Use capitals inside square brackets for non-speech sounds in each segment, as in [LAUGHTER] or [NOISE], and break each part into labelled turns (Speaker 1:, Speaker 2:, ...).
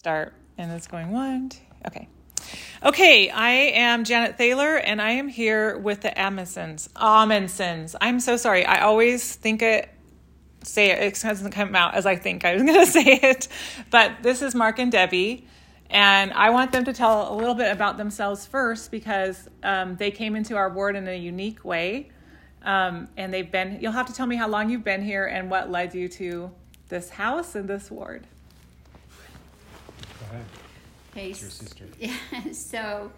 Speaker 1: start and it's going one two, okay. Okay i am janet thaler and i am here with the amundsens amundsons i'm so sorry i always think it say it it doesn't come out as i think i was [LAUGHS] going to say it but this is mark and debbie and i want them to tell a little bit about themselves first because um, they came into our ward in a unique way um, and they've been you'll have to tell me how long you've been here and what led you to this house and this ward
Speaker 2: ahead.
Speaker 3: Okay,
Speaker 2: It's your sister.
Speaker 3: Yeah, [LAUGHS] so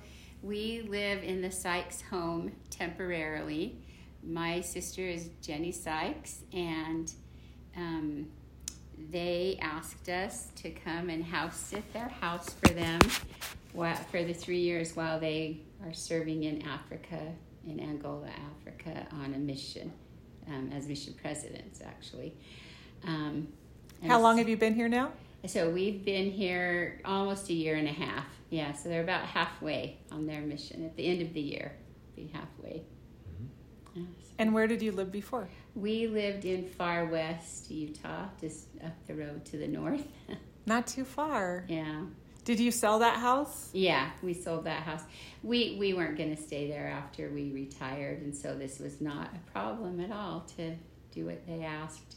Speaker 3: we live in the Sykes home temporarily. My sister is Jenny Sykes, and um, they asked us to come and house sit their house for them while, for the three years while they are serving in Africa, in Angola, Africa, on a mission um, as mission presidents, actually. Um,
Speaker 1: how long have you been here now
Speaker 3: so we've been here almost a year and a half. Yeah, so they're about halfway on their mission. At the end of the year, be halfway. Mm-hmm. Yes.
Speaker 1: and where did you live before
Speaker 3: We lived in Farr West Utah, just up the road to the north. [LAUGHS]
Speaker 1: not too far
Speaker 3: yeah,
Speaker 1: Did you sell that house?
Speaker 3: yeah, we sold that house. We we weren't going to stay there after we retired, and so this was not a problem at all to do what they asked.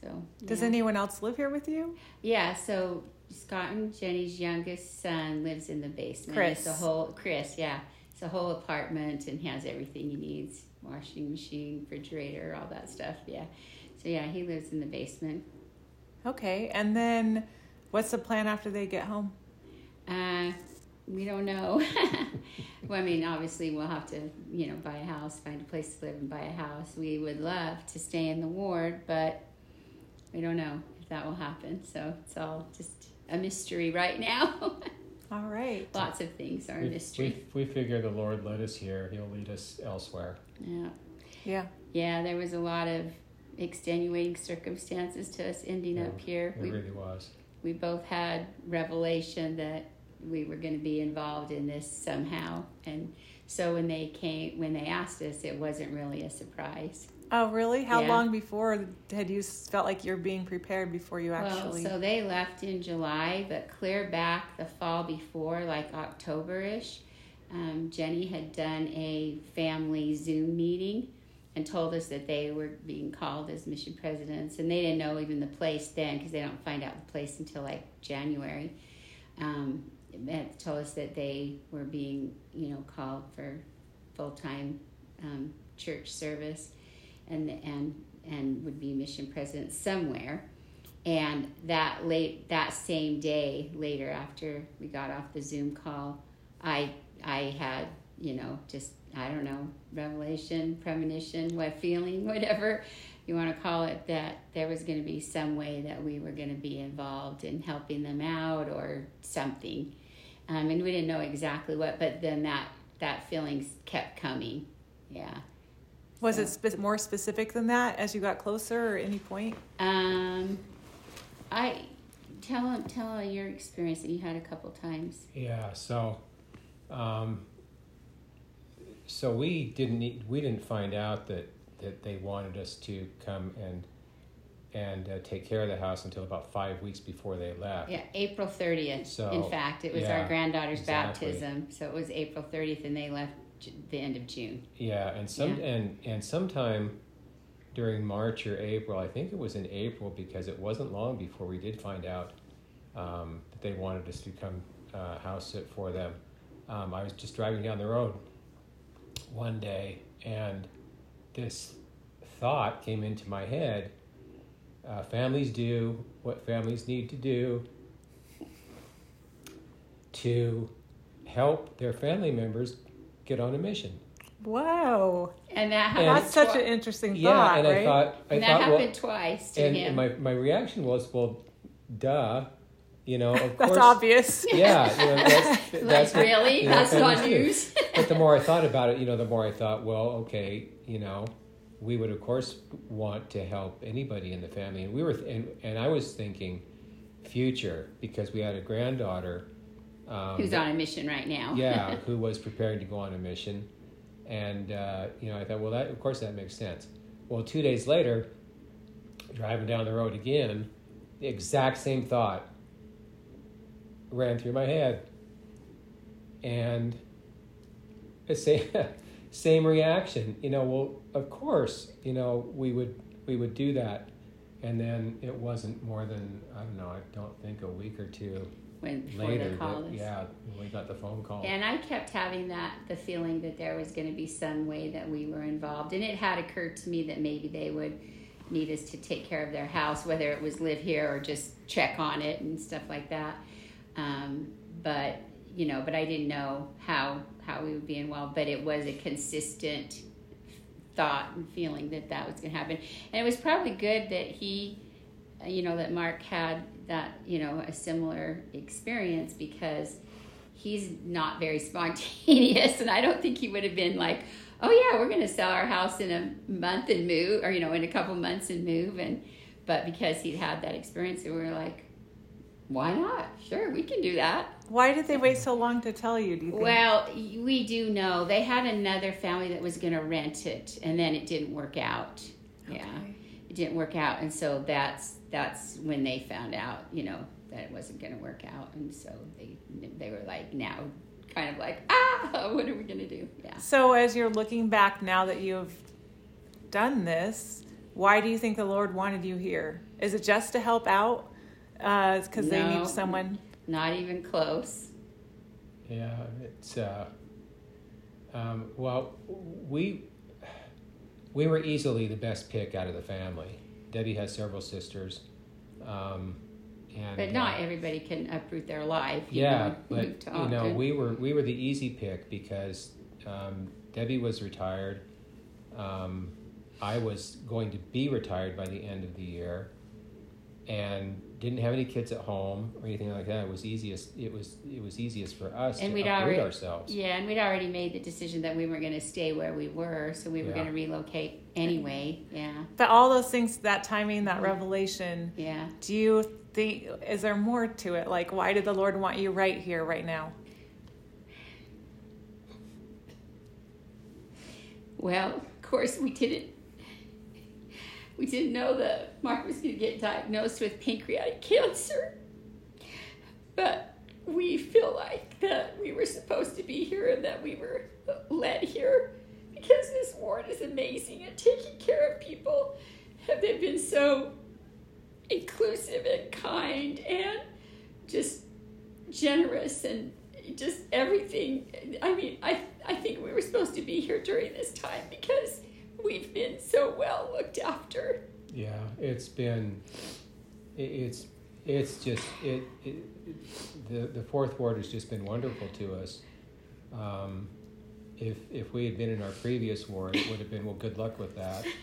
Speaker 3: So
Speaker 1: Does
Speaker 3: yeah.
Speaker 1: anyone else live here with you?
Speaker 3: Yeah, so Scott and Jenny's youngest son lives in the basement.
Speaker 1: Chris.
Speaker 3: It's a whole Chris, yeah. It's a whole apartment and has everything he needs. Washing machine, refrigerator, all that stuff. Yeah. So yeah, he lives in the basement.
Speaker 1: Okay, and then what's the plan after they get home?
Speaker 3: Uh we don't know. [LAUGHS] well, I mean, obviously, we'll have to, you know, buy a house, find a place to live, and buy a house. We would love to stay in the ward, but we don't know if that will happen. So it's all just a mystery right now. [LAUGHS]
Speaker 1: All right.
Speaker 3: Lots of things are a mystery.
Speaker 2: we, we figure the Lord led us here. He'll lead us elsewhere.
Speaker 3: Yeah.
Speaker 1: Yeah.
Speaker 3: Yeah, there was a lot of extenuating circumstances to us ending
Speaker 2: Yeah,
Speaker 3: up here.
Speaker 2: It
Speaker 3: We,
Speaker 2: really was.
Speaker 3: we both had revelation that we were going to be involved in this somehow. And so when they came, when they asked us, it wasn't really a surprise.
Speaker 1: Oh, really? How
Speaker 3: Yeah.
Speaker 1: long before had you felt like you're being prepared before you actually?
Speaker 3: Well, so they left in July, but clear back the fall before, like October ish, um, Jenny had done a family Zoom meeting and told us that they were being called as mission presidents. And they didn't know even the place then because they don't find out the place until like January. Um, it told us that they were being, you know, called for full time um, church service and and and would be mission president somewhere. And that late that same day, later after we got off the Zoom call, I I had you know just I don't know revelation, premonition, what feeling, [LAUGHS] whatever you want to call it, that there was going to be some way that we were going to be involved in helping them out or something. Um, and we didn't know exactly what, but then that that feeling kept coming. Yeah.
Speaker 1: Was it spe- more specific than that as you got closer or any point?
Speaker 3: Um, I tell tell your experience that you had a couple times.
Speaker 2: Yeah. So, um, so we didn't need, we didn't find out that that they wanted us to come and and uh, take care of the house until about five weeks before they left.
Speaker 3: Yeah, April thirtieth.
Speaker 2: So,
Speaker 3: in fact, it was
Speaker 2: yeah,
Speaker 3: our granddaughter's
Speaker 2: exactly.
Speaker 3: baptism, so it was April thirtieth, and they left J- the end of June.
Speaker 2: Yeah, and some
Speaker 3: Yeah.
Speaker 2: and and sometime during March or April, I think it was in April because it wasn't long before we did find out um, that they wanted us to come uh, house sit for them. Um, I was just driving down the road one day, and this thought came into my head: uh, families do what families need to do to help their family members get on a mission.
Speaker 1: Wow,
Speaker 3: And that
Speaker 2: And-
Speaker 3: happened.
Speaker 1: that's such
Speaker 3: twi-
Speaker 1: an interesting
Speaker 2: Yeah,
Speaker 1: thought,
Speaker 2: and
Speaker 1: right?
Speaker 2: I thought, I
Speaker 3: and that
Speaker 2: thought, well,
Speaker 3: happened twice to
Speaker 2: and,
Speaker 3: him.
Speaker 2: and my my reaction was, well, duh, you know, of [LAUGHS]
Speaker 1: that's
Speaker 2: course,
Speaker 1: obvious.
Speaker 2: yeah, you know, that's, [LAUGHS]
Speaker 3: like
Speaker 2: that's what-
Speaker 3: really,
Speaker 2: you know,
Speaker 3: that's
Speaker 2: families
Speaker 3: not
Speaker 2: do.
Speaker 3: news. [LAUGHS]
Speaker 2: But the more I thought about it, you know, the more I thought, well, okay, you know, we would of course want to help anybody in the family, and we were, and and I was thinking future because we had a granddaughter. Um,
Speaker 3: Who's on a mission right now? [LAUGHS]
Speaker 2: yeah, [LAUGHS] who was preparing to go on a mission. And, uh, you know, I thought, well, that, of course that makes sense. Well, two days later, driving down the road again, the exact same thought. ran through my head. And the [LAUGHS] same, same reaction, you know, well, of course, you know, we would, we would do that. And then it wasn't more than, I don't know, I don't think a week or two
Speaker 3: when before
Speaker 2: later.
Speaker 3: they called
Speaker 2: That,
Speaker 3: us.
Speaker 2: yeah, when we got the phone call.
Speaker 3: And I kept having that the feeling that there was going to be some way that we were involved, and it had occurred to me that maybe they would need us to take care of their house, whether it was live here or just check on it and stuff like that. Um, but you know, but I didn't know how how we would be involved. But it was a consistent thought and feeling that that was going to happen, and it was probably good that he, you know, that Mark had that you know a similar experience because he's not very [LAUGHS] spontaneous and i don't think he would have been like oh yeah we're going to sell our house in a month and move or you know in a couple months and move and but because he'd had that experience we were like why not sure we can do that
Speaker 1: Why did they wait so long to tell you? Do you think?
Speaker 3: well we do know they had another family that was going to rent it and then it didn't work out yeah
Speaker 1: Okay.
Speaker 3: It didn't work out and so that's that's when they found out you know that it wasn't going to work out and so they they were like now kind of like ah [LAUGHS] what are we going to do yeah
Speaker 1: So, as you're looking back now that you've done this, why do you think the Lord wanted you here? Is it just to help out? Uh, because they need someone.
Speaker 3: not even close
Speaker 2: Yeah, it's uh, um, well, we we were easily the best pick out of the family. Debbie has several sisters, um, and
Speaker 3: but not
Speaker 2: uh,
Speaker 3: everybody can uproot their life
Speaker 2: yeah,
Speaker 3: know,
Speaker 2: but you know we were we were the easy pick because um, Debbie was retired. Um, I was going to be retired by the end of the year, and didn't have any kids at home or anything like that. It was easiest. It was it was easiest for us
Speaker 3: And
Speaker 2: to
Speaker 3: we'd
Speaker 2: uproot
Speaker 3: already-
Speaker 2: ourselves.
Speaker 3: yeah and we'd already made the decision that we were going to stay where we were so we were
Speaker 2: Yeah.
Speaker 3: going to relocate anyway yeah
Speaker 1: But all those things, that timing, that
Speaker 3: Mhm.
Speaker 1: revelation,
Speaker 3: yeah
Speaker 1: do you think, is there more to it? Like, why did the Lord want you right here, right now?
Speaker 3: Well, of course, we didn't. We didn't know that Mark was going to get diagnosed with pancreatic cancer, but we feel like that we were supposed to be here and that we were led here because this ward is amazing at taking care of people. Have they been so inclusive and kind and just generous and just everything. I mean, I I think we were supposed to be here during this time because we've been so well looked after.
Speaker 2: Yeah, it's been, it, it's, it's just it, it, it. The the fourth ward has just been wonderful to us. Um, if if we had been in our previous ward, it would have been well. Good luck with that. [LAUGHS]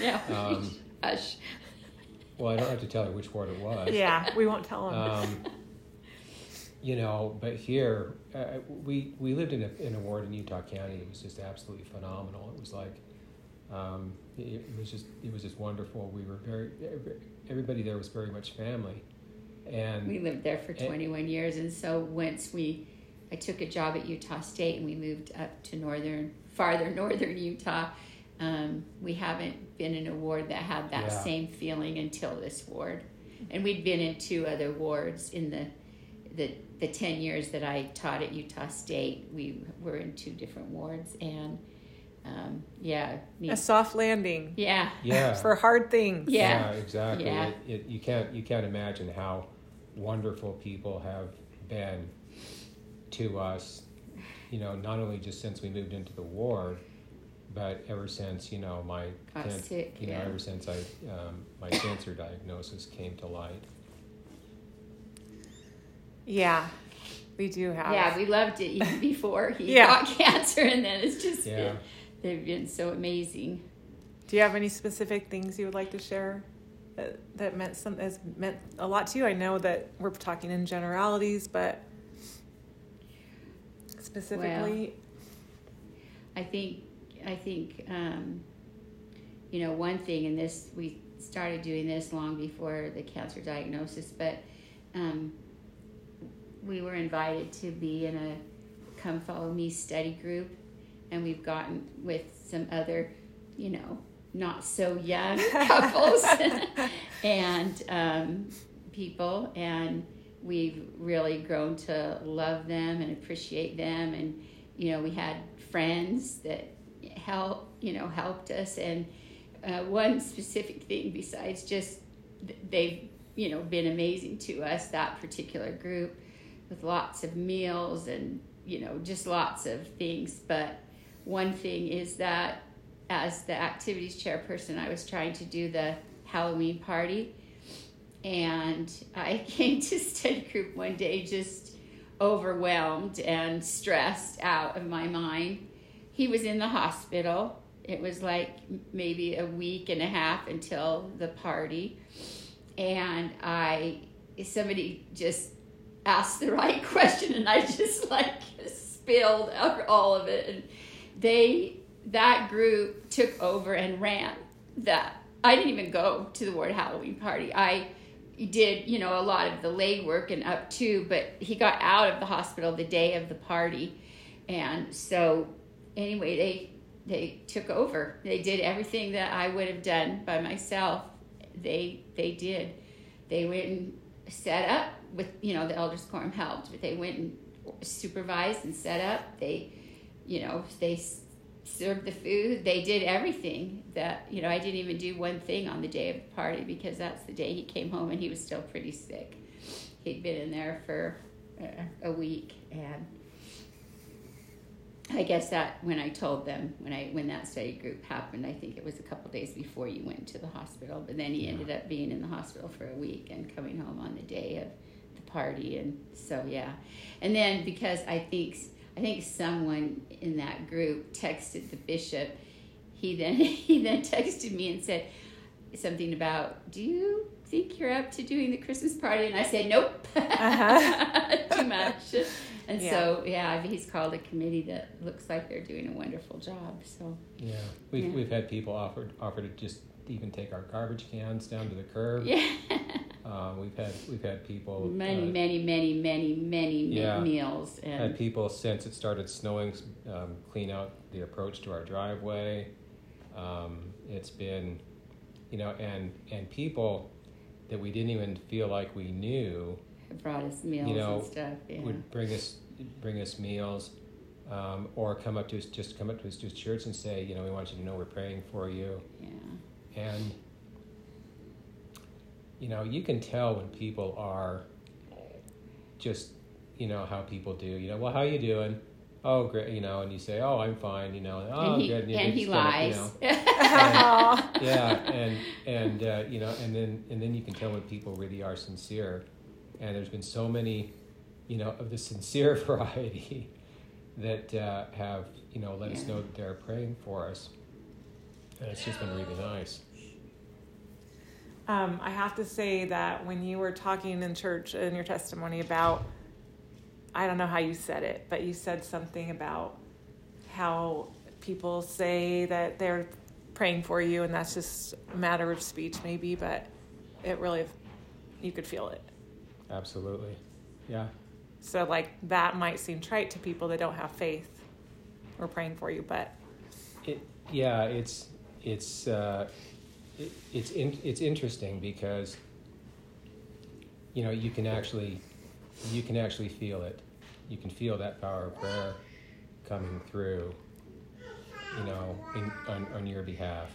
Speaker 3: Yeah.
Speaker 2: Um, [LAUGHS]
Speaker 3: Hush.
Speaker 2: Well, I don't have to tell you which ward it was.
Speaker 1: Yeah, we won't tell them.
Speaker 2: Um, you know, but here uh, we we lived in a in a ward in Utah County. It was just absolutely phenomenal. It was like um, it, it was just it was just wonderful. We were very everybody there was very much family, and
Speaker 3: We lived there for
Speaker 2: Eh.
Speaker 3: 21 years, and so once we, I took a job at Utah State, and we moved up to northern, farther [LAUGHS] northern Utah. Um, we haven't been in a ward that had that
Speaker 2: Yeah.
Speaker 3: same feeling until this ward, and we'd been in two other wards in the, the the 10 years that I taught at Utah State. We were in two different wards, and um, yeah,
Speaker 1: a soft landing
Speaker 3: yeah,
Speaker 2: yeah, [LAUGHS]
Speaker 1: for hard things.
Speaker 3: Yeah.
Speaker 2: exactly.
Speaker 3: Yeah.
Speaker 2: It, it, you can't you can't imagine how wonderful people have been to us. You know, not only just since we moved into the ward, but ever since you know my
Speaker 3: Got
Speaker 2: can-
Speaker 3: sick,
Speaker 2: you know
Speaker 3: yeah.
Speaker 2: ever since I um, my [COUGHS] cancer diagnosis came to light.
Speaker 1: Yeah, we do have.
Speaker 3: yeah, we loved it even [LAUGHS] before he
Speaker 1: Yeah.
Speaker 3: got cancer, and then it's just
Speaker 2: Yeah.
Speaker 3: been, they've been so amazing.
Speaker 1: Do you have any specific things you would like to share that, that meant some has meant a lot to you? I know that we're talking in generalities, but specifically,
Speaker 3: I think I think um, you know one thing, and this we started doing this long before the cancer diagnosis, but um, we were invited to be in a come follow me study group, and we've gotten with some other, you know, not so young [LAUGHS] couples [LAUGHS] and um, people, and we've really grown to love them and appreciate them. And, you know, we had friends that help, you know, helped us. And uh, one specific thing besides just they've, you know, been amazing to us, that particular group with lots of meals and, you know, just lots of things. But one thing is that as the activities chairperson, I was trying to do the Halloween party and I [LAUGHS] came to study group one day just overwhelmed and stressed out of my mind. He was in the hospital. It was like maybe a week and a half until the party. And I, somebody just asked the right [LAUGHS] question, and I just like spilled out all of it. And they, that group took over and ran that. I didn't even go to the ward Halloween party. I did you know a lot of the legwork and up to but he got out of the hospital the day of the party and so anyway they they took over they did everything that i would have done by myself they they did they went and set up with you know the elders quorum helped but they went and supervised and set up they you know they served the food. They did everything that, you know, I didn't even do one thing on the day of the party because that's the day he came home and he was still pretty sick. He'd been in there for uh, a week and I guess that when I told them when I when that study group happened, I think it was a couple days before you went to the hospital. But then he ended up being in the hospital for a week and coming home on the day of the party, and so yeah. And then because I think I think someone in that group texted the bishop. He then [LAUGHS] he then texted me and said something about, "Do you think you're up to doing the Christmas party?" And I said, "Nope, [LAUGHS] uh-huh. too much." And yeah. so, yeah, he's called a committee that looks like they're doing a wonderful job. So,
Speaker 2: yeah, we've yeah. we've had people offered offer to just even take our garbage cans down to the curb.
Speaker 3: Yeah.
Speaker 2: Uh, we've had we've had people
Speaker 3: many uh, many many many many yeah, meals
Speaker 2: and had people since it started snowing um, clean out the approach to our driveway. Um, it's been, you know, and and people that we didn't even feel like we knew
Speaker 3: brought us meals you know, and stuff. Yeah.
Speaker 2: Would bring us bring us meals. Um, or come up to us, just come up to us to church and say, you know, we want you to know we're praying for you.
Speaker 3: Yeah.
Speaker 2: And you know, you can tell when people are just, you know, how people do. You know, well, how you doing? Oh, great. You know, and you say, oh, I'm fine. You know, oh,
Speaker 3: and he,
Speaker 2: good.
Speaker 3: And, and he lies. You know, [LAUGHS]
Speaker 2: and, yeah, and and uh, you know, and then and then you can tell when people really are sincere. And there's been so many, you know, of the sincere [LAUGHS] variety that uh, have you know let yeah. us know that they're praying for us. And it's just been really nice.
Speaker 1: Um, I have to say that when you were talking in church in your testimony about, I don't know how you said it, but you said something about how people say that they're praying for you and that's just a matter of speech, maybe, but it really, you could feel it.
Speaker 2: Absolutely. Yeah.
Speaker 1: So, like, that might seem trite to people that don't have faith or praying for you, but.
Speaker 2: It, yeah, it's, it's, uh, it's in, it's interesting because you know you can actually you can actually feel it. You can feel that power of prayer coming through. You know, in, on on your behalf.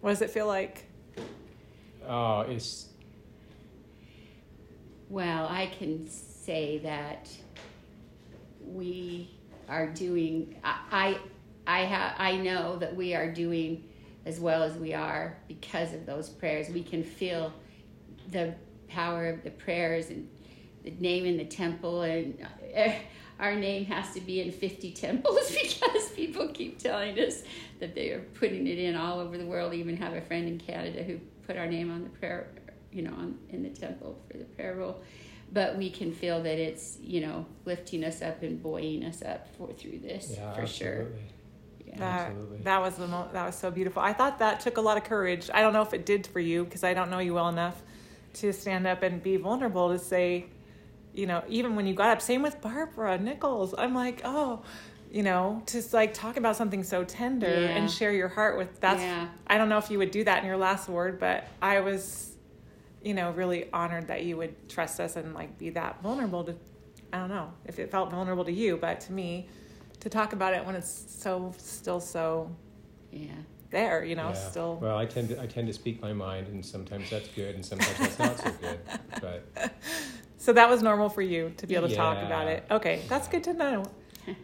Speaker 1: What does it feel like?
Speaker 2: Oh, it's.
Speaker 3: Well, I can say that we are doing. I I I, ha, I know that we are doing as well as we are because of those prayers. We can feel the power of the prayers and the name in the temple and uh, our name has to be in 50 temples [LAUGHS] because people keep telling us that they are putting it in all over the world. I even have a friend in Canada who put our name on the prayer, you know, on, in the temple for the prayer roll. But we can feel that it's, you know, lifting us up and buoying us up for through this
Speaker 2: yeah,
Speaker 3: for
Speaker 2: absolutely.
Speaker 3: sure.
Speaker 1: That that was the mo- that was so beautiful. I thought that took a lot of courage. I don't know if it did for you because I don't know you well enough to stand up and be vulnerable to say, you know, even when you got up. Same with Barbara Nichols. I'm like, oh, you know, to like talk about something so tender yeah. and share your heart with. That's. Yeah. I don't know if you would do that in your last word, but I was. you know, really honored that you would trust us and like be that vulnerable to, I don't know if it felt vulnerable to you, but to me, to talk about it when it's so still so
Speaker 3: Yeah.
Speaker 1: there, you know,
Speaker 2: Yeah.
Speaker 1: still.
Speaker 2: Well, I tend to I tend to speak my mind, and sometimes that's good, and sometimes that's not so good. [LAUGHS] But
Speaker 1: So that was normal for you to be able to talk about it. Okay, that's good to know. [LAUGHS]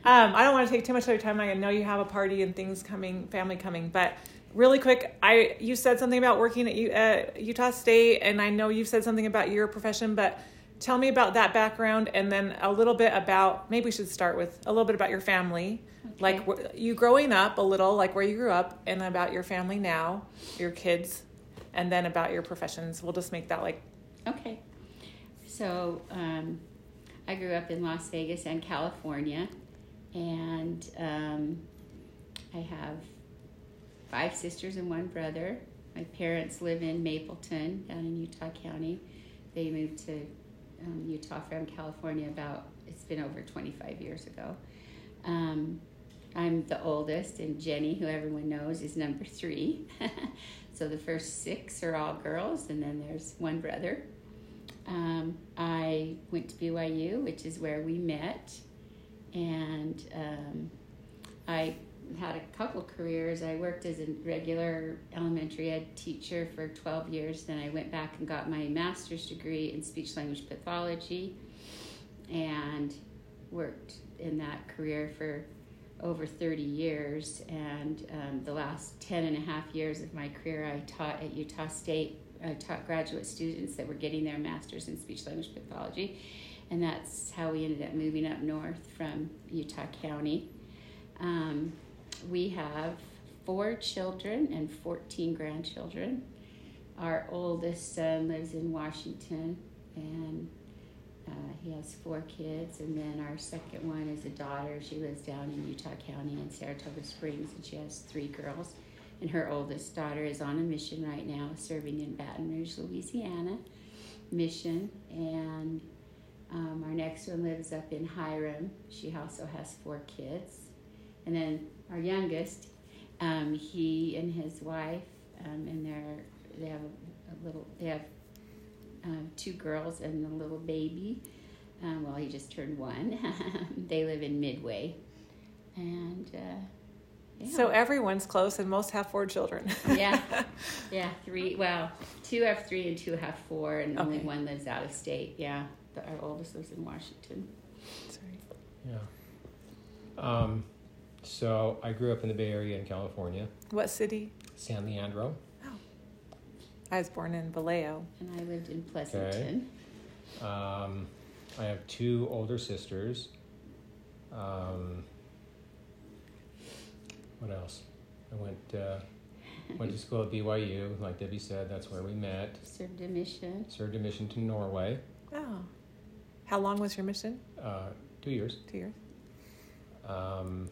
Speaker 1: Um, I don't want to take too much of your time. I know you have a party and things coming, family coming, but really quick, I you said something about working at U, uh, Utah State, and I know you've said something about your profession, but tell me about that background, and then a little bit about maybe we should start with a little bit about your family, like
Speaker 3: Okay.
Speaker 1: wh- you growing up a little, like where you grew up, and about your family now, your kids, and then about your professions. We'll just make that like
Speaker 3: Okay. So um, I grew up in Las Vegas and California, and um, I have five sisters and one brother. My parents live in Mapleton, down in Utah County. They moved to um, Utah from California about, it's been over 25 years ago. Um, I'm the oldest, and Jenny, who everyone knows, is number three. [LAUGHS] so the first six are all girls, and then there's one brother. Um, I went to BYU, which is where we met, and um, I had a couple careers. I worked as a regular elementary ed teacher for 12 years. Then I went back and got my master's degree in speech language pathology and worked in that career for over 30 years. And um, the last 10 and a half years of my career, I taught at Utah State. I taught graduate students that were getting their master's in speech language pathology. And that's how we ended up moving up north from Utah County. Um, we have four children and 14 grandchildren. Our oldest son lives in Washington and uh, he has four kids. And then our second one is a daughter. She lives down in Utah County in Saratoga Springs and she has three girls. And her oldest daughter is on a mission right now, serving in Baton Rouge, Louisiana mission. And um, our next one lives up in Hyrum. She also has four kids. And then our youngest, um, he and his wife, um, and they're they have a, a little they have um, two girls and a little baby. Um, well, he just turned one. [LAUGHS] they live in Midway, and uh, yeah.
Speaker 1: So everyone's close, and most have four children.
Speaker 3: yeah, [LAUGHS] yeah, three. Well, two have three and two have four, and only one lives out of state. Yeah, but our oldest lives in Washington.
Speaker 1: Sorry.
Speaker 2: yeah. Um, so I grew up in the Bay Area in California,
Speaker 1: What city?
Speaker 2: San Leandro. Oh.
Speaker 1: I was born in Vallejo.
Speaker 3: And I lived in Pleasanton. Okay.
Speaker 2: Um, I have two older sisters. Um, what else? I went uh, went to school at BYU, like Debbie said. That's where we met.
Speaker 3: Served a mission.
Speaker 2: Served a mission to Norway,
Speaker 1: Oh. How long was your mission?
Speaker 2: uh, two years.
Speaker 1: Two years.
Speaker 2: Um,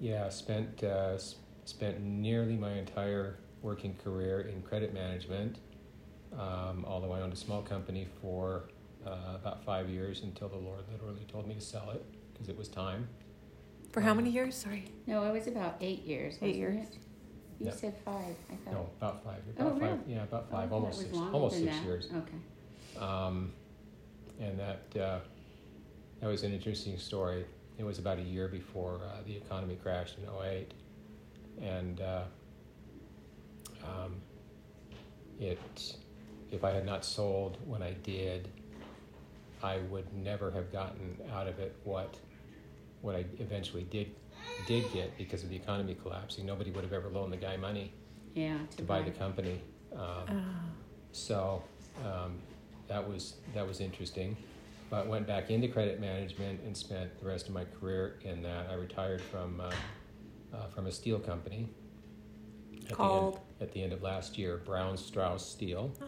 Speaker 2: yeah, spent uh, spent nearly my entire working career in credit management, um, although I owned a small company for uh, about five years until the Lord literally told me to sell it because it was time.
Speaker 1: For how many years? Sorry.
Speaker 3: No, it was about eight years.
Speaker 1: Eight years.
Speaker 3: It? You
Speaker 2: Yep.
Speaker 3: said five. I thought.
Speaker 2: No, about five.
Speaker 3: Oh,
Speaker 2: About five.
Speaker 3: really?
Speaker 2: Yeah, about
Speaker 3: Oh,
Speaker 2: five,
Speaker 3: thought
Speaker 2: almost six, almost six
Speaker 3: that.
Speaker 2: years.
Speaker 3: Okay.
Speaker 2: Um, and that uh, that was an interesting story. It was about a year before uh, the economy crashed in 08. and uh, um, it if I had not sold when I did, I would never have gotten out of it what what I eventually did did get because of the economy collapsing. Nobody would have ever loaned the guy money
Speaker 3: Yeah.
Speaker 2: to buy the company. Um,
Speaker 1: Oh.
Speaker 2: so um, that was that was interesting. But went back into credit management and spent the rest of my career in that. I retired from uh, uh, from a steel company. At
Speaker 1: Called?
Speaker 2: the end, at the end of last year, Brown Strauss Steel. Oh.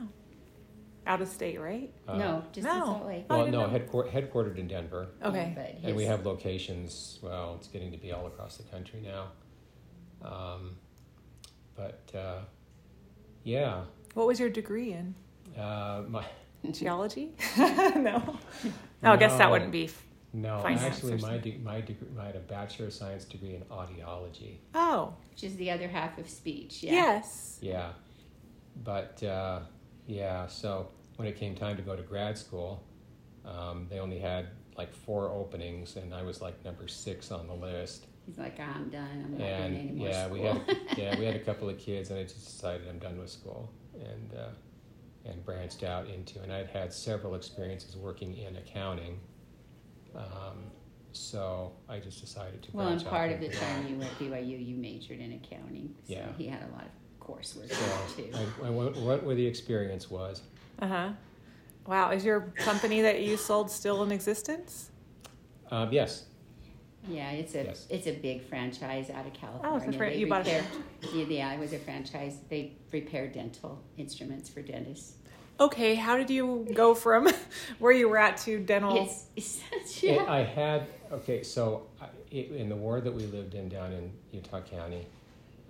Speaker 1: Out of state, right?
Speaker 2: Uh,
Speaker 3: no, just in
Speaker 1: no.
Speaker 3: Salt Lake.
Speaker 2: Well, no,
Speaker 1: know.
Speaker 2: headquartered, headquartered in Denver,
Speaker 1: Okay.
Speaker 3: But
Speaker 2: and we have locations. Well, it's getting to be all across the country now. Um, but uh, yeah,
Speaker 1: What was your degree in?
Speaker 2: uh, my
Speaker 1: Geology? [LAUGHS] no. [LAUGHS] Oh, I guess that wouldn't be.
Speaker 2: No,
Speaker 1: Finance
Speaker 2: actually, my de- my degree, I had a bachelor of science degree in audiology.
Speaker 1: Oh,
Speaker 3: which is the other half of speech. Yeah.
Speaker 1: yes.
Speaker 2: Yeah, but uh, yeah, so when it came time to go to grad school, um, they only had like four openings, and I was like number six on the list.
Speaker 3: He's like, I'm done. I'm not doing any
Speaker 2: And
Speaker 3: more
Speaker 2: yeah,
Speaker 3: school.
Speaker 2: we had yeah we had a [LAUGHS] couple of kids, and I just decided I'm done with school, and uh, and branched out into. And I'd had several experiences working in accounting, um, so I just decided to.
Speaker 3: well, and part of the
Speaker 2: that.
Speaker 3: time you were at BYU, you majored in accounting. So
Speaker 2: Yeah.
Speaker 3: he had a lot of coursework
Speaker 2: So
Speaker 3: too.
Speaker 2: I, I went, what where the experience was.
Speaker 1: Uh huh. Wow. Is your company that you sold still in existence?
Speaker 2: Um, yes,
Speaker 3: Yeah, it's a
Speaker 2: Yes.
Speaker 3: it's a big franchise out of California.
Speaker 1: Oh, it's a fran-
Speaker 3: They
Speaker 1: you bought a
Speaker 3: repair- [LAUGHS] yeah, yeah, it was a franchise. They repair dental instruments for dentists.
Speaker 1: Okay. How did you go from [LAUGHS] where you were at to dental?
Speaker 3: It's, it's such
Speaker 2: It-
Speaker 3: a,
Speaker 2: I had okay. So I, it, in the ward that we lived in down in Utah County,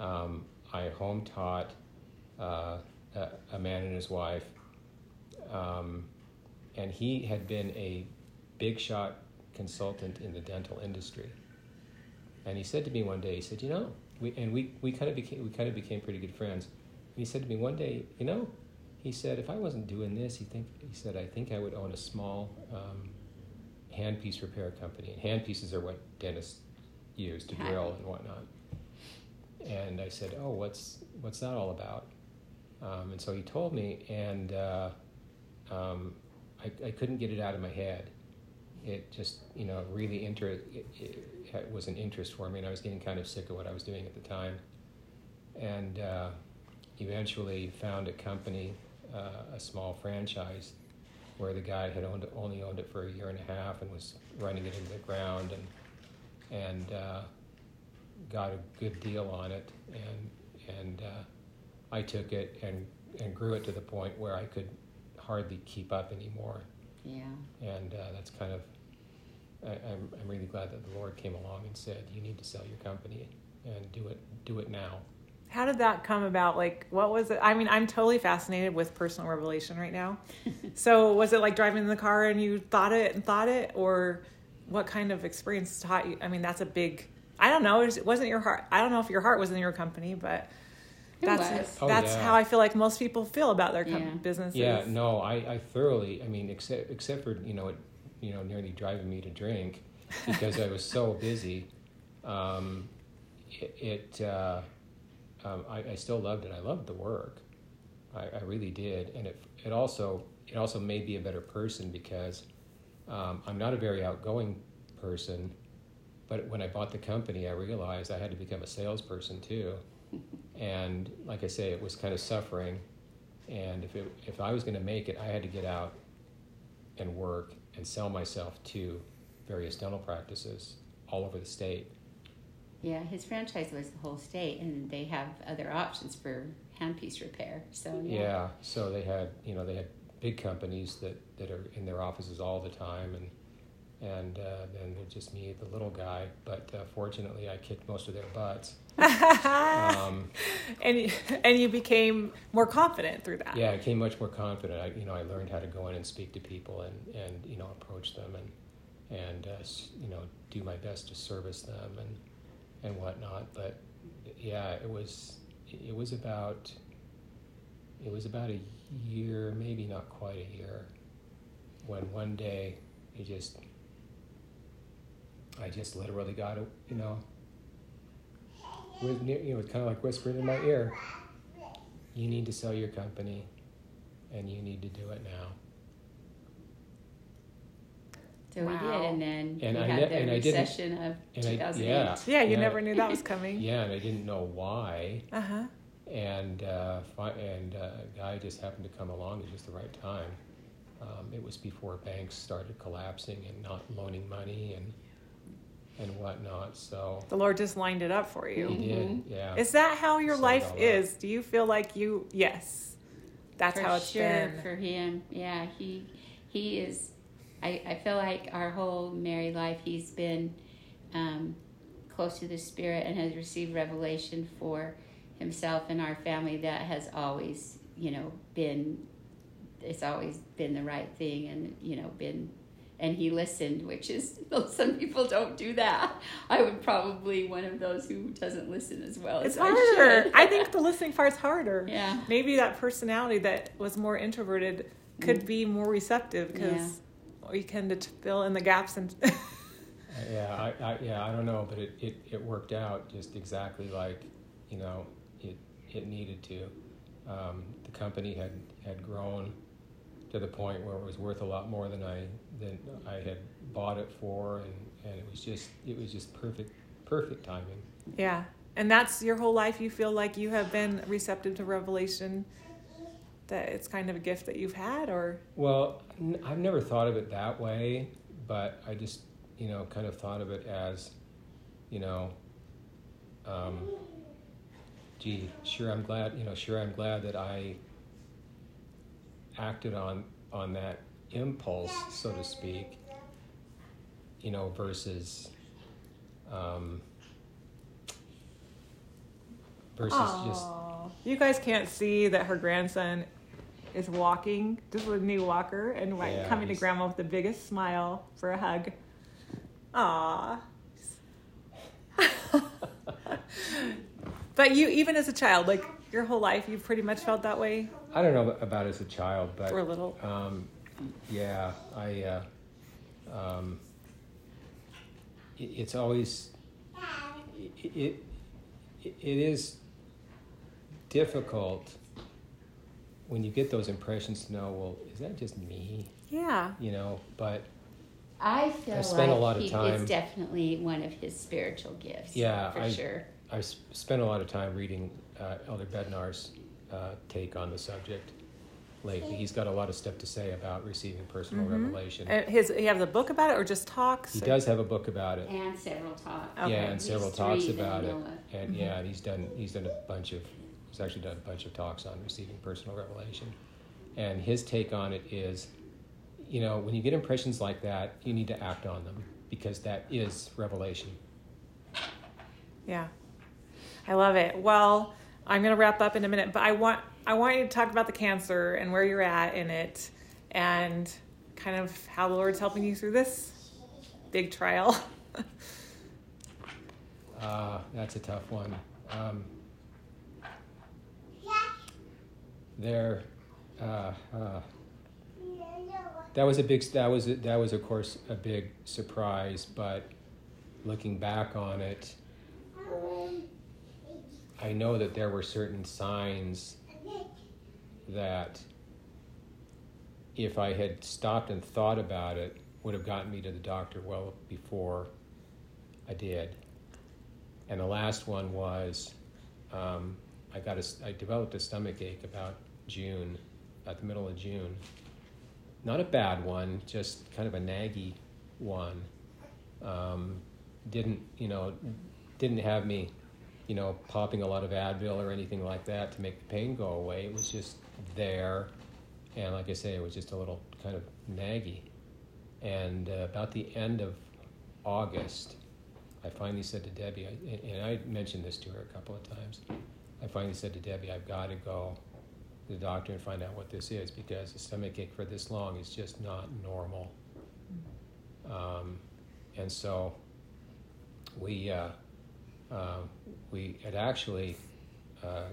Speaker 2: um, I home taught uh, a, a man and his wife, um, and he had been a big shot consultant in the dental industry. And he said to me one day, he said, "You know," we and we, we kind of became we kind of became pretty good friends. And he said to me one day, "You know," he said, "if I wasn't doing this, he think he said I think I would own a small." Um, handpiece repair company. And handpieces are what dentists use to drill and whatnot. And I said, "Oh, what's what's that all about?" Um, and so he told me, and uh, um, I, I couldn't get it out of my head. It just, you know, really inter- it, it, was an interest for me, and I was getting kind of sick of what I was doing at the time. And uh, eventually found a company, uh, a small franchise where the guy had owned only owned it for a year and a half and was running it into the ground and and uh, got a good deal on it and and uh, I took it and and grew it to the point where I could hardly keep up anymore
Speaker 3: yeah.
Speaker 2: and uh, that's kind of I, I'm I'm really glad that the Lord came along and said you need to sell your company and do it do it now
Speaker 1: How did that come about? Like, what was it? I mean, I'm totally fascinated with personal revelation right now. [LAUGHS] so, was it like driving in the car and you thought it and thought it, or what kind of experience taught you? I mean, that's a big. I don't know. It wasn't your heart. I don't know if your heart was in your company, but
Speaker 3: It
Speaker 1: that's.
Speaker 2: Oh,
Speaker 1: that's
Speaker 2: yeah.
Speaker 1: how I feel like most people feel about their com-
Speaker 3: Yeah.
Speaker 1: businesses.
Speaker 2: Yeah, no, I, I thoroughly. I mean, except except for you know, it, you know, nearly driving me to drink because I was so busy. Um, it, uh, um, I, I still loved it. I loved the work. I, I really did, and it it also it also made me a better person because um, I'm not a very outgoing person. But when I bought the company, I realized I had to become a salesperson too. And like I say, it was kind of suffering. And if, it, if I was going to make it, I had to get out and work and sell myself to various dental practices all over the state.
Speaker 3: Yeah, his franchise was the whole state, and they have other options for handpiece repair. So
Speaker 2: Yeah.
Speaker 3: yeah,
Speaker 2: so they had, you know, they had big companies that, that are in their offices all the time, and and uh, then there's just me, the little guy. But uh, fortunately, I kicked most of their butts. [LAUGHS] Um,
Speaker 1: and you- and you became more confident through that.
Speaker 2: yeah, I became much more confident. I, you know, I learned how to go in and speak to people and, and you know approach them and and uh, you know do my best to service them and and whatnot. But yeah, it was it was about it was about a year, maybe not quite a year, when one day it just I just literally got it, you know with you know kind of like whispering in my ear you need to sell your company and you need to do it now.
Speaker 3: so we did, and then
Speaker 2: And
Speaker 3: we
Speaker 2: I
Speaker 3: had
Speaker 2: ne-
Speaker 3: the
Speaker 2: and I
Speaker 3: recession of
Speaker 2: and I-
Speaker 3: 2008.
Speaker 2: yeah.
Speaker 1: Yeah, you
Speaker 2: Yeah.
Speaker 1: never knew that was [LAUGHS] coming.
Speaker 2: Yeah, and I didn't know why.
Speaker 1: Uh huh.
Speaker 2: And uh, fi- and uh, a guy just happened to come along at just the right time. Um, it was before banks started collapsing and not loaning money and and whatnot. So
Speaker 1: The Lord just lined it up for you.
Speaker 2: he
Speaker 1: you.
Speaker 2: did, yeah.
Speaker 1: Is that how your
Speaker 2: Set it
Speaker 1: life is? Do you feel like you? Yes, that's
Speaker 3: for
Speaker 1: how it's
Speaker 3: sure
Speaker 1: been.
Speaker 3: for him. Yeah, he he is. I, I feel like our whole married life, he's been um, close to the Spirit and has received revelation for himself and our family that has always, you know, been. It's always been the right thing, and you know, been and he listened, which is [LAUGHS] some people don't do that. I would probably one of those who doesn't listen as well
Speaker 1: It's
Speaker 3: as I
Speaker 1: harder.
Speaker 3: should.
Speaker 1: I, think the listening part's harder. [LAUGHS]
Speaker 3: Yeah.
Speaker 1: Maybe that personality that was more introverted could be more receptive because we tend to fill in the gaps and. [LAUGHS]
Speaker 2: Yeah, I, I, yeah, I don't know, but it, it, it worked out just exactly like, you know, it, it needed to. Um, the company had, had grown to the point where it was worth a lot more than I, than I had bought it for, and, and it was just, it was just perfect, perfect timing.
Speaker 1: Yeah. And that's your whole life. You feel like you have been receptive to revelation, that it's kind of a gift that you've had, or?
Speaker 2: Well, n- I've never thought of it that way, but I just, you know, kind of thought of it as, you know, um, gee, sure, I'm glad, you know, sure, I'm glad that I acted on on that impulse, so to speak, you know, versus, um, versus just
Speaker 1: You guys can't see that her grandson is walking, just with a new walker, and like
Speaker 2: Yeah,
Speaker 1: coming to grandma with the biggest smile for a hug. Aw. but you, even as a child, like your whole life, you've pretty much felt that way
Speaker 2: I don't know about as a child, but
Speaker 1: for a little.
Speaker 2: Um, yeah, I. Uh, um, it, it's always. It, it it is difficult when you get those impressions to know. Well, is that just me?
Speaker 1: Yeah.
Speaker 2: You know, but
Speaker 3: I feel
Speaker 2: I spent a
Speaker 3: like
Speaker 2: lot of time-
Speaker 3: it's definitely one of his spiritual gifts.
Speaker 2: Yeah,
Speaker 3: for
Speaker 2: I-
Speaker 3: sure.
Speaker 2: I've spent a lot of time reading uh, Elder Bednar's uh, take on the subject lately. He's got a lot of stuff to say about receiving personal
Speaker 1: Mhm.
Speaker 2: revelation.
Speaker 1: And his, he has a book about it, or just talks?
Speaker 2: He does have a book about it.
Speaker 3: And several talks.
Speaker 1: Okay.
Speaker 2: Yeah,
Speaker 3: At
Speaker 2: and several talks
Speaker 3: three that I
Speaker 2: about it.
Speaker 3: know of.
Speaker 2: And
Speaker 1: Mhm.
Speaker 2: yeah, and he's done he's done a bunch of he's actually done a bunch of talks on receiving personal revelation. And his take on it is, you know, when you get impressions like that, you need to act on them because that is revelation.
Speaker 1: Yeah. I love it. Well, I'm going to wrap up in a minute, but I want I want you to talk about the cancer and where you're at in it and kind of how the Lord's helping you through this big trial. [LAUGHS]
Speaker 2: Uh, that's a tough one. Um, there, uh, uh, that was a big. That was that was of course a big surprise. But looking back on it, I know that there were certain signs that if I had stopped and thought about it, would have gotten me to the doctor well before I did. And the last one was um, I got a, I developed a stomach ache about June, about the middle of June. Not a bad one, just kind of a naggy one. Um, didn't you know? Didn't have me, you know, popping a lot of Advil or anything like that to make the pain go away. It was just there, and like I say, it was just a little kind of naggy. And uh, about the end of August, I finally said to Debbie, I, and I mentioned this to her a couple of times. I finally said to Debbie, I've got to go to the doctor and find out what this is because a stomach ache for this long is just not normal. Um, and so we uh, uh, we had actually uh,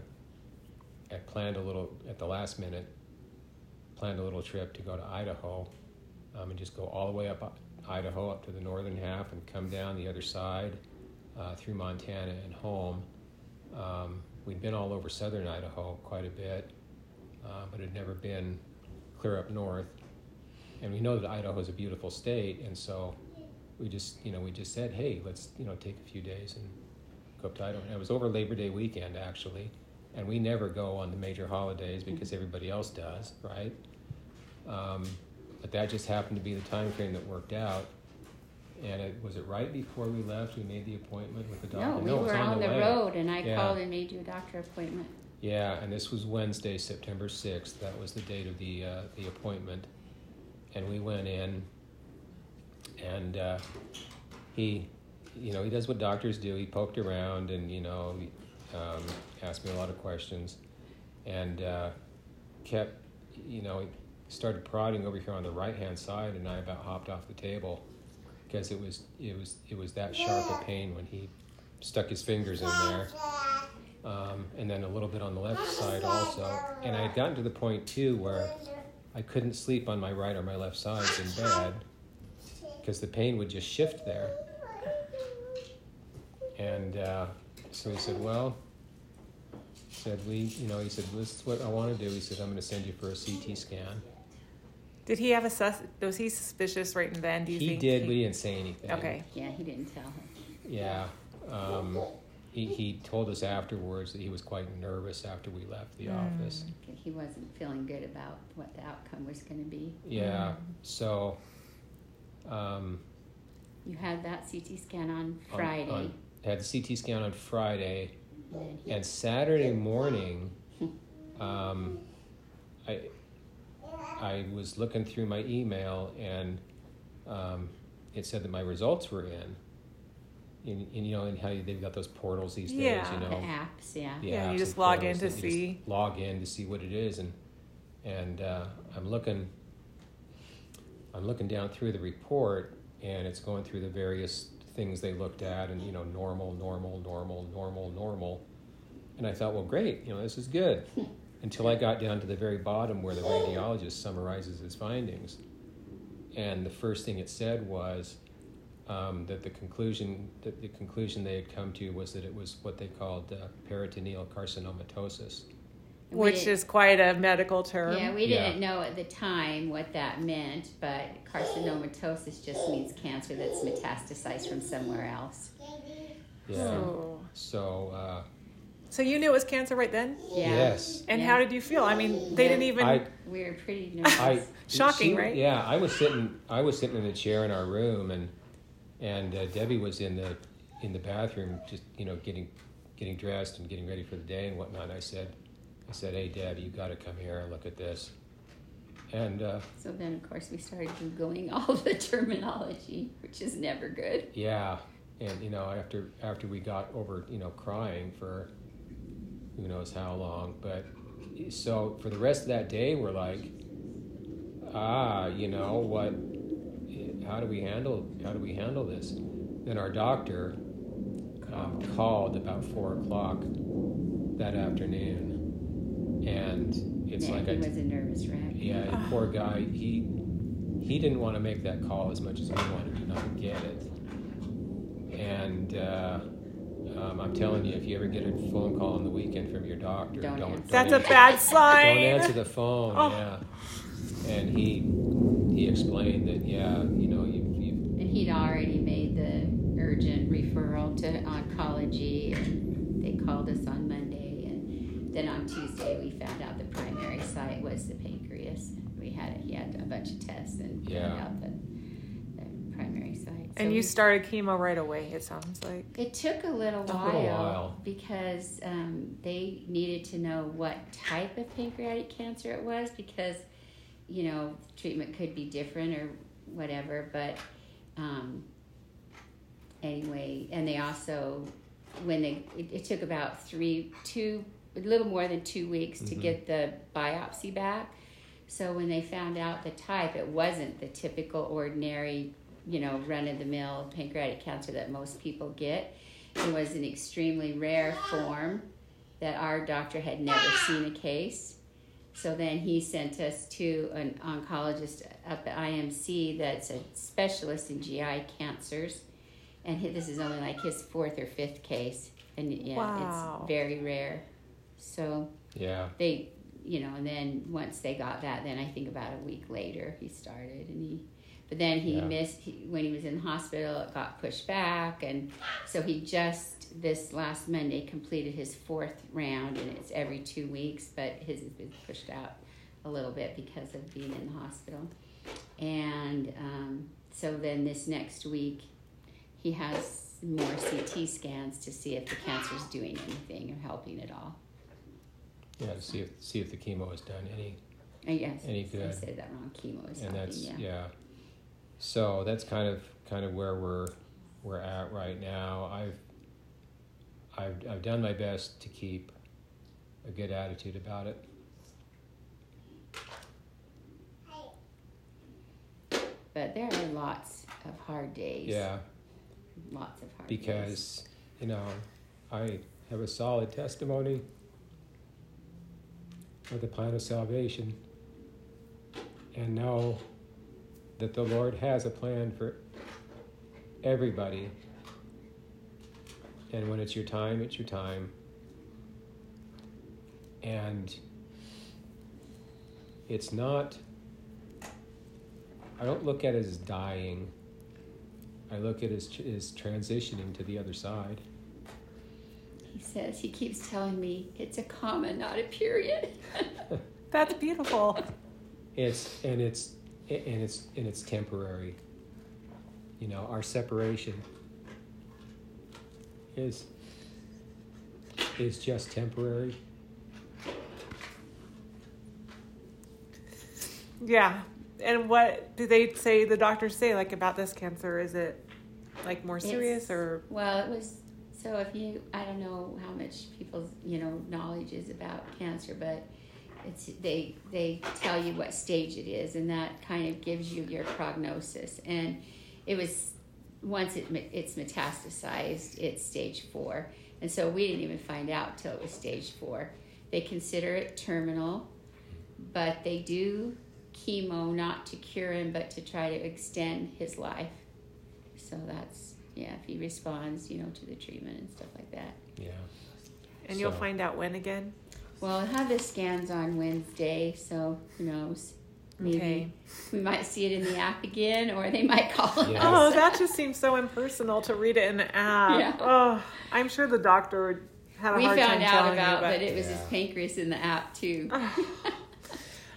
Speaker 2: planned a little at the last minute, planned a little trip to go to Idaho um, and just go all the way up Idaho up to the northern half and come down the other side uh, through Montana and home. Um, we'd been all over southern Idaho quite a bit, uh, but had never been clear up north. And we know that Idaho is a beautiful state, and so we just, you know, we just said, hey, let's, you know, take a few days and go up to Idaho. And it was over Labor Day weekend, actually, and we never go on the major holidays because everybody else does, right? Um, but that just happened to be the time frame that worked out. And it was it right before we left. We made the appointment with the doctor.
Speaker 3: No, we
Speaker 2: was
Speaker 3: were on the,
Speaker 2: way.
Speaker 3: road, and I
Speaker 2: Yeah.
Speaker 3: called and made you a doctor appointment.
Speaker 2: Yeah, and this was Wednesday, September sixth. That was the date of the uh, the appointment, and we went in, and uh, he, you know, he does what doctors do. He poked around and you know, um, asked me a lot of questions, and uh, kept, you know, started prodding over here on the right hand side, and I about hopped off the table because it was it was it was that sharp a pain when he stuck his fingers in there, um, and then a little bit on the left side also. And I had gotten to the point too where I couldn't sleep on my right or my left sides in bed because the pain would just shift there. And uh, so he said, "Well." Said we, you know, he said, "This is what I want to do." He said, "I'm going to send you for a CT scan."
Speaker 1: Did he have a sus? Was he suspicious right then? Do you
Speaker 2: He
Speaker 1: think
Speaker 2: did. We didn't say anything.
Speaker 1: Okay.
Speaker 3: Yeah, he didn't tell him.
Speaker 2: Yeah. Um, he, he told us afterwards that he was quite nervous after we left the office.
Speaker 3: He wasn't feeling good about what the outcome was going to be.
Speaker 2: Yeah. So, um,
Speaker 3: You had that CT scan on
Speaker 2: on-
Speaker 3: Friday.
Speaker 2: on- had the CT scan on Friday,
Speaker 3: and then he-
Speaker 2: and Saturday morning, um, I I was looking through my email and um, it said that my results were in. And, and you know, and how they've got those portals these days,
Speaker 1: Yeah.
Speaker 2: you
Speaker 3: the apps, yeah.
Speaker 2: the
Speaker 1: Yeah, you just log in to
Speaker 2: that you just
Speaker 1: see.
Speaker 2: log in to see what it is and and uh, I'm looking I'm looking down through the report and it's going through the various things they looked at and you know normal normal normal normal normal. And I thought well great you know this is good. Until I got down to the very bottom where the radiologist summarizes his findings. And the first thing it said was um, that the conclusion that the conclusion they had come to was that it was what they called uh, peritoneal carcinomatosis.
Speaker 3: We
Speaker 1: Which is quite a medical term.
Speaker 3: Yeah, we didn't know at the time what that meant, but carcinomatosis just means cancer that's metastasized from somewhere else.
Speaker 2: Yeah.
Speaker 1: So,
Speaker 2: So uh,
Speaker 1: so you knew it was cancer right then?
Speaker 3: Yeah.
Speaker 2: yes,
Speaker 1: And
Speaker 3: Yeah.
Speaker 1: how did you feel? I mean, they
Speaker 3: Yeah.
Speaker 1: didn't even.
Speaker 2: I
Speaker 3: We were pretty nervous.
Speaker 2: I [LAUGHS]
Speaker 1: Shocking,
Speaker 2: she-
Speaker 1: right?
Speaker 2: Yeah, I was sitting I was sitting in a chair in our room and and uh, Debbie was in the in the bathroom just you know getting getting dressed and getting ready for the day and whatnot. I said I said, hey Deb, you got to come here and look at this. And uh,
Speaker 3: so then, of course, we started Googling [LAUGHS] all the terminology, which is never good.
Speaker 2: Yeah, and you know, after after we got over, you know, crying for who knows how long, but so for the rest of that day, we're like, ah, you know, what? How do we handle? How do we handle this? Then our doctor um, called about four o'clock that afternoon, and it's
Speaker 3: yeah,
Speaker 2: like
Speaker 3: he
Speaker 2: I
Speaker 3: was a nervous wreck.
Speaker 2: yeah, and poor guy. He he didn't want to make that call as much as we wanted to not get it. And uh, um, I'm telling you, if you ever get a phone call on the weekend from your doctor,
Speaker 3: Don't
Speaker 2: don't.
Speaker 3: answer.
Speaker 1: That's a bad sign.
Speaker 2: Don't answer the phone.
Speaker 1: Oh.
Speaker 2: Yeah. And he he explained that yeah, you know, you you
Speaker 3: And he'd already made the urgent referral to oncology, and they called us on Monday. And then on Tuesday, we found out the primary site was the pancreas. We had he had a bunch of tests and
Speaker 2: Yeah.
Speaker 3: found out the, the primary site.
Speaker 1: And you
Speaker 3: we-
Speaker 1: started chemo right away, it sounds like.
Speaker 3: It took a little
Speaker 2: Took a
Speaker 3: while,
Speaker 2: little while.
Speaker 3: because um, they needed to know what type of pancreatic cancer it was because, you know, treatment could be different or whatever. But um, anyway, and they also, when they, it, it took about three, two, a little more than two weeks to
Speaker 2: Mhm.
Speaker 3: get the biopsy back. So when they found out the type, it wasn't the typical ordinary, you know, run of the mill pancreatic cancer that most people get. It was an extremely rare form that our doctor had never seen a case. So then he sent us to an oncologist up at IMC that's a specialist in GI cancers. And this is only like his fourth or fifth case. And yeah,
Speaker 1: Wow.
Speaker 3: it's very rare. So
Speaker 2: yeah.
Speaker 3: they you know and then once they got that then i think about a week later he started and he but then he
Speaker 2: Yeah.
Speaker 3: missed he, when he was in the hospital it got pushed back and so he just this last monday completed his fourth round and it's every two weeks but his has been pushed out a little bit because of being in the hospital. And um, so then this next week he has more ct scans to see if the cancer is doing anything or helping at all
Speaker 2: yeah to see if see if the chemo has done any uh,
Speaker 3: I guess
Speaker 2: Any good.
Speaker 3: I said that wrong. Chemo is
Speaker 2: and
Speaker 3: helping,
Speaker 2: that's
Speaker 3: yeah.
Speaker 2: yeah. So that's kind of kind of where we're we're at right now. I've I've I've done my best to keep a good attitude about it.
Speaker 3: But there are lots of hard days.
Speaker 2: Yeah,
Speaker 3: Lots of hard days.
Speaker 2: because, you know, I have a solid testimony of the plan of salvation and know that the Lord has a plan for everybody. And when it's your time, it's your time. And it's not, I don't look at it as dying. I look at it as, as transitioning to the other side.
Speaker 3: He says, he keeps telling me it's a comma, not a period. [LAUGHS]
Speaker 1: That's beautiful.
Speaker 2: It's and it's and it's and it's temporary. You know, our separation is is just temporary.
Speaker 1: Yeah. And what do they say, the doctors say, like about this cancer? Is it like more serious
Speaker 3: It's-
Speaker 1: or?
Speaker 3: Well, it was so if you I don't know how much people's you know knowledge is about cancer, but it's they they tell you what stage it is, and that kind of gives you your prognosis. And it was once it it's metastasized, it's stage four, and so we didn't even find out till it was stage four. They consider it terminal, but they do chemo not to cure him, but to try to extend his life. So that's yeah, if he responds, you know, to the treatment and stuff like that.
Speaker 2: Yeah.
Speaker 1: And you'll find out when again?
Speaker 3: Well, I have the scans on Wednesday, so who knows? Maybe
Speaker 1: Okay.
Speaker 3: we might see it in the app again, or they might call
Speaker 2: Yeah.
Speaker 1: Oh, that just seems so impersonal to read it in the app.
Speaker 3: Yeah.
Speaker 1: Oh, I'm sure the doctor had a
Speaker 3: we
Speaker 1: hard
Speaker 3: found
Speaker 1: time
Speaker 3: out
Speaker 1: telling
Speaker 3: about
Speaker 1: you, but
Speaker 3: that it was his pancreas in the app too. [LAUGHS]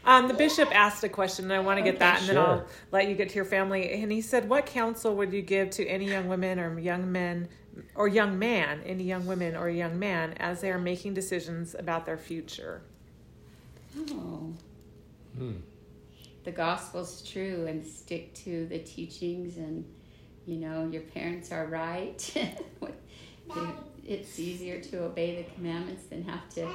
Speaker 1: Um, the bishop asked a question, and I want to get
Speaker 3: Okay,
Speaker 1: that, and then. I'll let you get to your family. And he said, "What counsel would you give to any young women or young men, or young man, any young women or young man, as they are making decisions about their future?"
Speaker 3: Oh,
Speaker 2: Hmm.
Speaker 3: the gospel's true, and stick to the teachings, and you know your parents are right. [LAUGHS] it's easier to obey the commandments than have to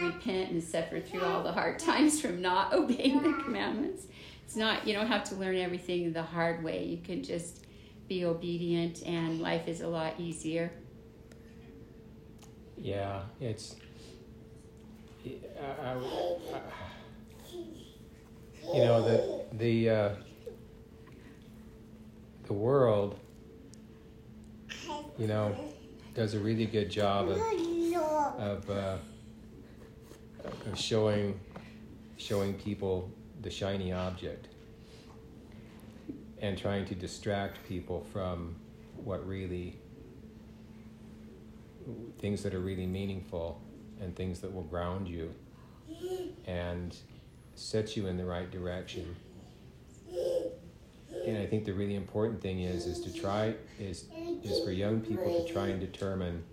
Speaker 3: repent and suffer through all the hard [LAUGHS] times from not obeying the commandments. It's not you don't have to learn everything the hard way. You can just be obedient, and life is a lot easier.
Speaker 2: Yeah, it's. I, I, I- you know the the uh, the world, you know, does a really good job of of, uh, of showing showing people the shiny object and trying to distract people from what really things that are really meaningful and things that will ground you and set you in the right direction. And I think the really important thing is is to try is is for young people to try and determine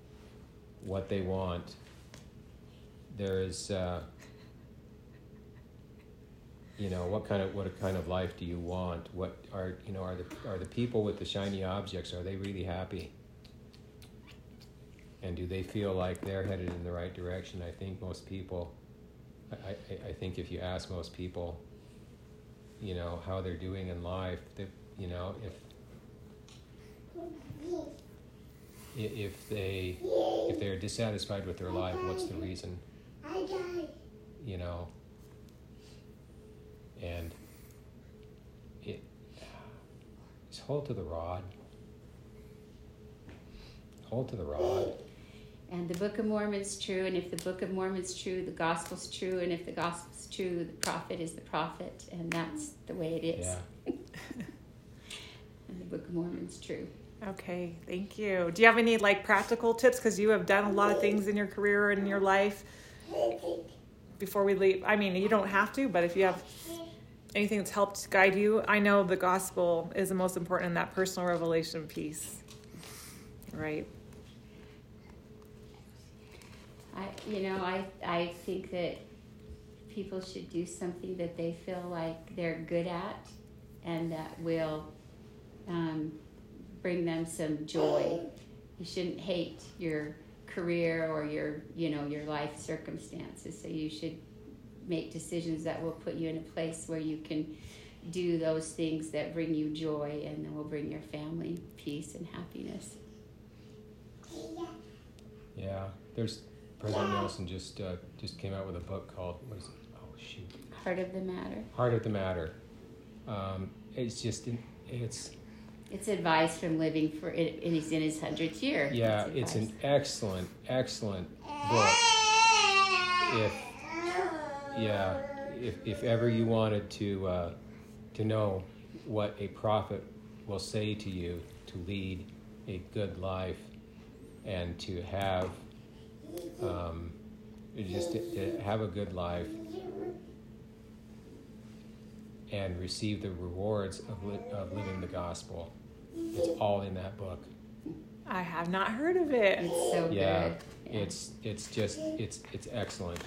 Speaker 2: what they want. There is uh, you know what kind of what kind of life do you want? What are you know are the are the people with the shiny objects are they really happy? and do they feel like they're headed in the right direction? I think most people, I, I, I think if you ask most people, you know, how they're doing in life, that you know, if if they if they're dissatisfied with their life, what's the reason? You know, and it just hold to the rod. Hold to the rod.
Speaker 3: And the Book of Mormon's true, and if the Book of Mormon's true, the Gospel's true, and if the Gospel's true, the prophet is the prophet, and that's the way it is.
Speaker 2: Yeah. [LAUGHS]
Speaker 3: And the Book of Mormon's true.
Speaker 1: Okay, thank you. Do you have any like practical tips? Because you have done a lot of things in your career and in your life. Before we leave, I mean, you don't have to, but if you have anything that's helped guide you, I know the gospel is the most important in that personal revelation piece. Right.
Speaker 3: I, you know, I, I think that people should do something that they feel like they're good at and that will um, bring them some joy. You shouldn't hate your career or your, you know, your life circumstances. So you should make decisions that will put you in a place where you can do those things that bring you joy and then will bring your family peace and happiness.
Speaker 2: Yeah, there's President Nelson just uh, just came out with a book called what is it? Oh shoot,
Speaker 3: Heart of the matter.
Speaker 2: Heart of the Matter. Um, it's just it's
Speaker 3: It's advice from living for it, and he's in his hundredth year.
Speaker 2: yeah,
Speaker 3: It's
Speaker 2: it's an excellent excellent book. If yeah, if if ever you wanted to uh, to know what a prophet will say to you to lead a good life and to have um, just to, to have a good life and receive the rewards of, li- of living the gospel. It's all in that book.
Speaker 1: I have not heard of it.
Speaker 3: It's so
Speaker 2: Yeah,
Speaker 3: good. Yeah.
Speaker 2: it's it's just it's it's excellent.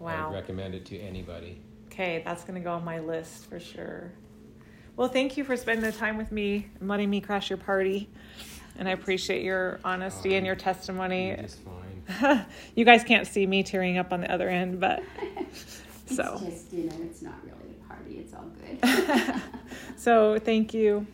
Speaker 2: I
Speaker 1: Wow.
Speaker 2: would recommend it to anybody.
Speaker 1: Okay, that's going to go on my list for sure. Well, thank you for spending the time with me and letting me crash your party. And I appreciate your honesty and your testimony.
Speaker 2: You're fine. [LAUGHS]
Speaker 1: you guys can't see me tearing up on the other end, but [LAUGHS] so
Speaker 3: It's just, you know, it's not really a party. It's all good. [LAUGHS]
Speaker 1: so thank you.